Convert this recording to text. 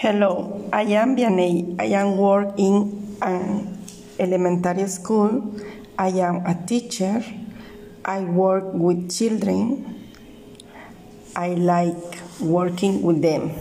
Hello, I am Vianney. I am working in an elementary school. I am a teacher. I work with children. I like working with them.